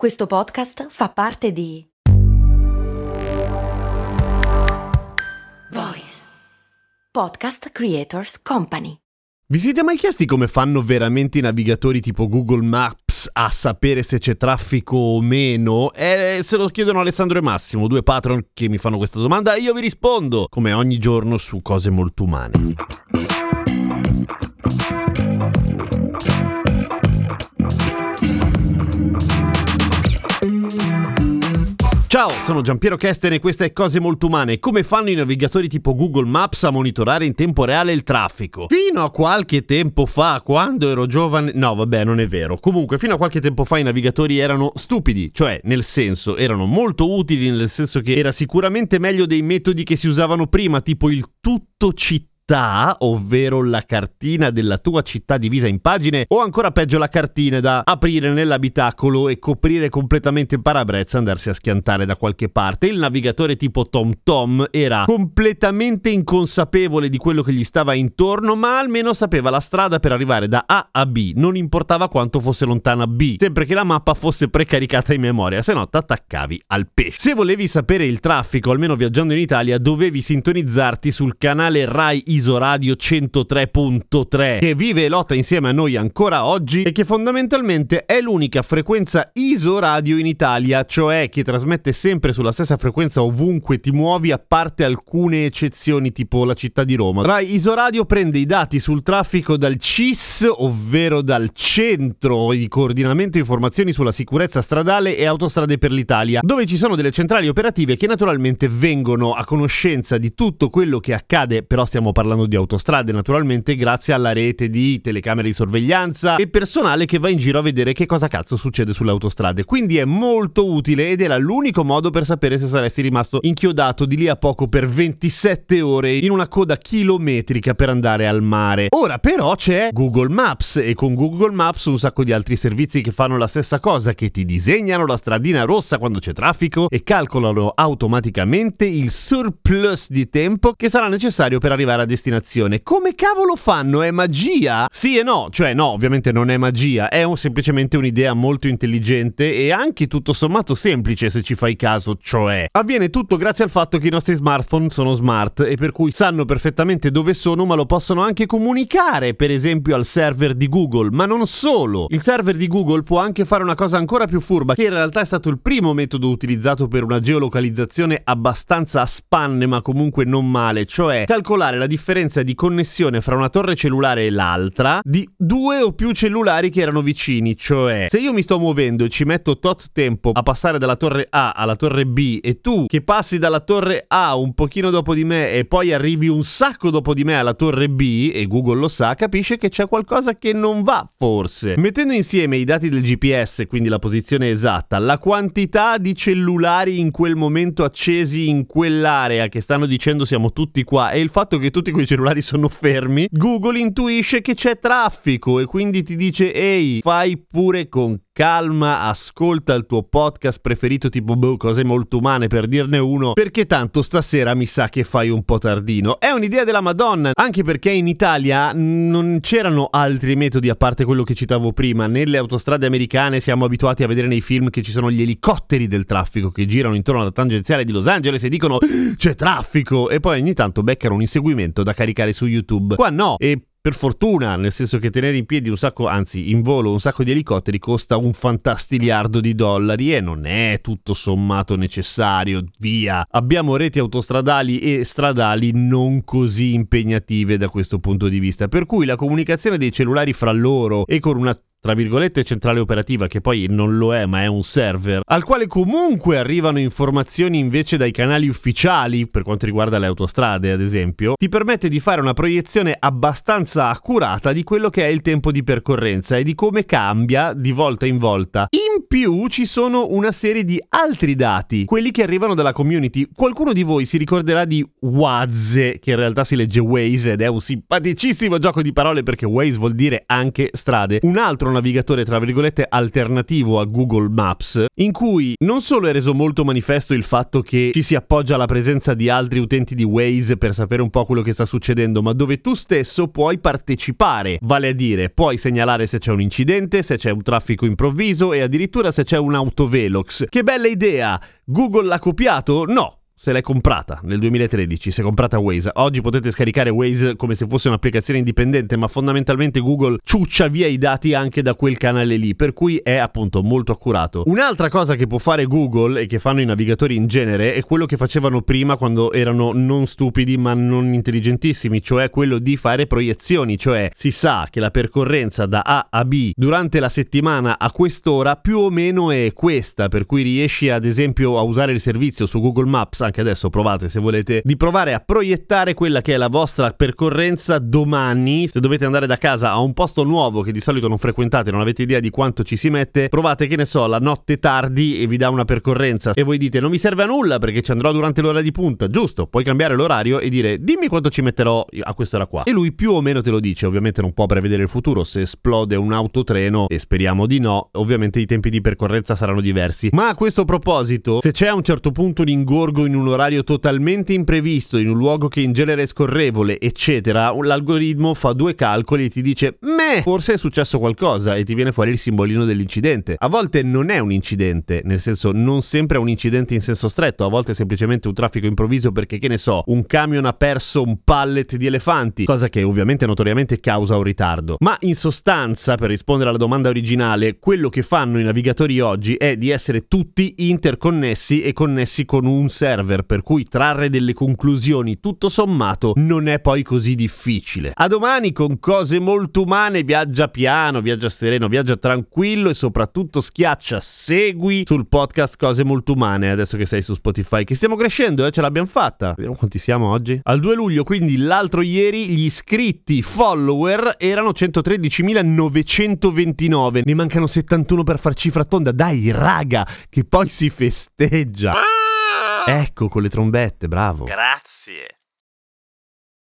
Questo podcast fa parte di Voice Podcast Creators Company. Vi siete mai chiesti come fanno veramente i navigatori tipo Google Maps a sapere se c'è traffico o meno? Eh, se lo chiedono Alessandro e Massimo, due patron che mi fanno questa domanda, io vi rispondo, come ogni giorno, su cose molto umane. Ciao, sono Giampiero Kesten e questa è Cose Molto Umane. Come fanno i navigatori tipo Google Maps a monitorare in tempo reale il traffico? Fino a qualche tempo fa, quando ero giovane... No, vabbè, non è vero. Comunque, fino a qualche tempo fa i navigatori erano stupidi, cioè, nel senso, erano molto utili, nel senso che era sicuramente meglio dei metodi che si usavano prima, tipo il tutto città città, ovvero la cartina della tua città divisa in pagine, o ancora peggio la cartina da aprire nell'abitacolo e coprire completamente il parabrezza e andarsi a schiantare da qualche parte. Il navigatore tipo TomTom era completamente inconsapevole di quello che gli stava intorno, ma almeno sapeva la strada per arrivare da A a B, non importava quanto fosse lontana B, sempre che la mappa fosse precaricata in memoria, se no t'attaccavi al pesce. Se volevi sapere il traffico, almeno viaggiando in Italia, dovevi sintonizzarti sul canale Rai Isoradio 103.3 che vive e lotta insieme a noi ancora oggi e che fondamentalmente è l'unica frequenza Isoradio in Italia, cioè che trasmette sempre sulla stessa frequenza ovunque ti muovi a parte alcune eccezioni tipo la città di Roma. Rai Isoradio prende i dati sul traffico dal CIS, ovvero dal Centro di Coordinamento Informazioni sulla Sicurezza Stradale e Autostrade per l'Italia, dove ci sono delle centrali operative che naturalmente vengono a conoscenza di tutto quello che accade, però stiamo parlando parlando di autostrade naturalmente, grazie alla rete di telecamere di sorveglianza e personale che va in giro a vedere che cosa cazzo succede sulle autostrade. Quindi è molto utile ed era l'unico modo per sapere se saresti rimasto inchiodato di lì a poco per 27 ore in una coda chilometrica per andare al mare. Ora però c'è Google Maps e con Google Maps un sacco di altri servizi che fanno la stessa cosa, che ti disegnano la stradina rossa quando c'è traffico e calcolano automaticamente il surplus di tempo che sarà necessario per arrivare a destinazione destinazione. Come cavolo fanno? È magia? Sì e no, cioè no, ovviamente non è magia, è un, semplicemente un'idea molto intelligente e anche tutto sommato semplice se ci fai caso, cioè avviene tutto grazie al fatto che i nostri smartphone sono smart e per cui sanno perfettamente dove sono ma lo possono anche comunicare, per esempio al server di Google, ma non solo. Il server di Google può anche fare una cosa ancora più furba, che in realtà è stato il primo metodo utilizzato per una geolocalizzazione abbastanza a spanne ma comunque non male, cioè calcolare la differenza differenza di connessione fra una torre cellulare e l'altra di due o più cellulari che erano vicini, cioè se io mi sto muovendo e ci metto tot tempo a passare dalla torre A alla torre B e tu che passi dalla torre A un pochino dopo di me e poi arrivi un sacco dopo di me alla torre B e Google lo sa, capisce che c'è qualcosa che non va forse. Mettendo insieme i dati del GPS, quindi la posizione esatta, la quantità di cellulari in quel momento accesi in quell'area che stanno dicendo siamo tutti qua e il fatto che tutti cui i cellulari sono fermi, Google intuisce che c'è traffico e quindi ti dice ehi, fai pure con calma, ascolta il tuo podcast preferito tipo boh, cose molto umane per dirne uno, perché tanto stasera mi sa che fai un po' tardino. È un'idea della Madonna, anche perché in Italia non c'erano altri metodi a parte quello che citavo prima. Nelle autostrade americane siamo abituati a vedere nei film che ci sono gli elicotteri del traffico che girano intorno alla tangenziale di Los Angeles e dicono c'è traffico e poi ogni tanto beccano un inseguimento da caricare su YouTube. Qua no, e per fortuna, nel senso che tenere in piedi un sacco, anzi in volo un sacco di elicotteri costa un fantastiliardo di dollari e non è tutto sommato necessario, via. Abbiamo reti autostradali e stradali non così impegnative da questo punto di vista, per cui la comunicazione dei cellulari fra loro e con una tra virgolette centrale operativa, che poi non lo è, ma è un server, al quale comunque arrivano informazioni invece dai canali ufficiali, per quanto riguarda le autostrade ad esempio, ti permette di fare una proiezione abbastanza accurata di quello che è il tempo di percorrenza e di come cambia di volta in volta. In più ci sono una serie di altri dati, quelli che arrivano dalla community. Qualcuno di voi si ricorderà di Waze, che in realtà si legge Waze ed è un simpaticissimo gioco di parole perché Waze vuol dire anche strade. Un altro altro navigatore tra virgolette alternativo a Google Maps, in cui non solo è reso molto manifesto il fatto che ci si appoggia alla presenza di altri utenti di Waze per sapere un po' quello che sta succedendo, ma dove tu stesso puoi partecipare, vale a dire, puoi segnalare se c'è un incidente, se c'è un traffico improvviso e addirittura se c'è un autovelox. Che bella idea! Google l'ha copiato? No, se l'è comprata nel 2013, si è comprata Waze. Oggi potete scaricare Waze come se fosse un'applicazione indipendente, ma fondamentalmente Google ciuccia via i dati anche da quel canale lì, per cui è appunto molto accurato. Un'altra cosa che può fare Google e che fanno i navigatori in genere è quello che facevano prima quando erano non stupidi ma non intelligentissimi, cioè quello di fare proiezioni, cioè si sa che la percorrenza da A a B durante la settimana a quest'ora più o meno è questa, per cui riesci ad esempio a usare il servizio su Google Maps anche adesso provate se volete, di provare a proiettare quella che è la vostra percorrenza domani. Se dovete andare da casa a un posto nuovo che di solito non frequentate, non avete idea di quanto ci si mette, provate che ne so, la notte tardi e vi dà una percorrenza e voi dite non mi serve a nulla perché ci andrò durante l'ora di punta, giusto? Puoi cambiare l'orario e dire dimmi quanto ci metterò a quest'ora qua. E lui più o meno te lo dice, ovviamente non può prevedere il futuro, se esplode un autotreno e speriamo di no, ovviamente i tempi di percorrenza saranno diversi. Ma a questo proposito, se c'è a un certo punto un ingorgo in un orario totalmente imprevisto, in un luogo che in genere è scorrevole, eccetera, l'algoritmo fa due calcoli e ti dice, meh, forse è successo qualcosa e ti viene fuori il simbolino dell'incidente. A volte non è un incidente, nel senso non sempre è un incidente in senso stretto, a volte è semplicemente un traffico improvviso perché, che ne so, un camion ha perso un pallet di elefanti, cosa che ovviamente notoriamente causa un ritardo. Ma in sostanza, per rispondere alla domanda originale, quello che fanno i navigatori oggi è di essere tutti interconnessi e connessi con un server server, per cui trarre delle conclusioni tutto sommato non è poi così difficile. A domani con cose molto umane, viaggia piano, viaggia sereno, viaggia tranquillo e soprattutto schiaccia segui sul podcast Cose molto umane, adesso che sei su Spotify, che stiamo crescendo, eh, ce l'abbiamo fatta. Vediamo quanti siamo oggi. Al 2 luglio, quindi l'altro ieri, gli iscritti follower erano 113.929. Ne mancano 71 per far cifra tonda. Dai, raga, che poi si festeggia. Ecco, con le trombette, bravo. Grazie.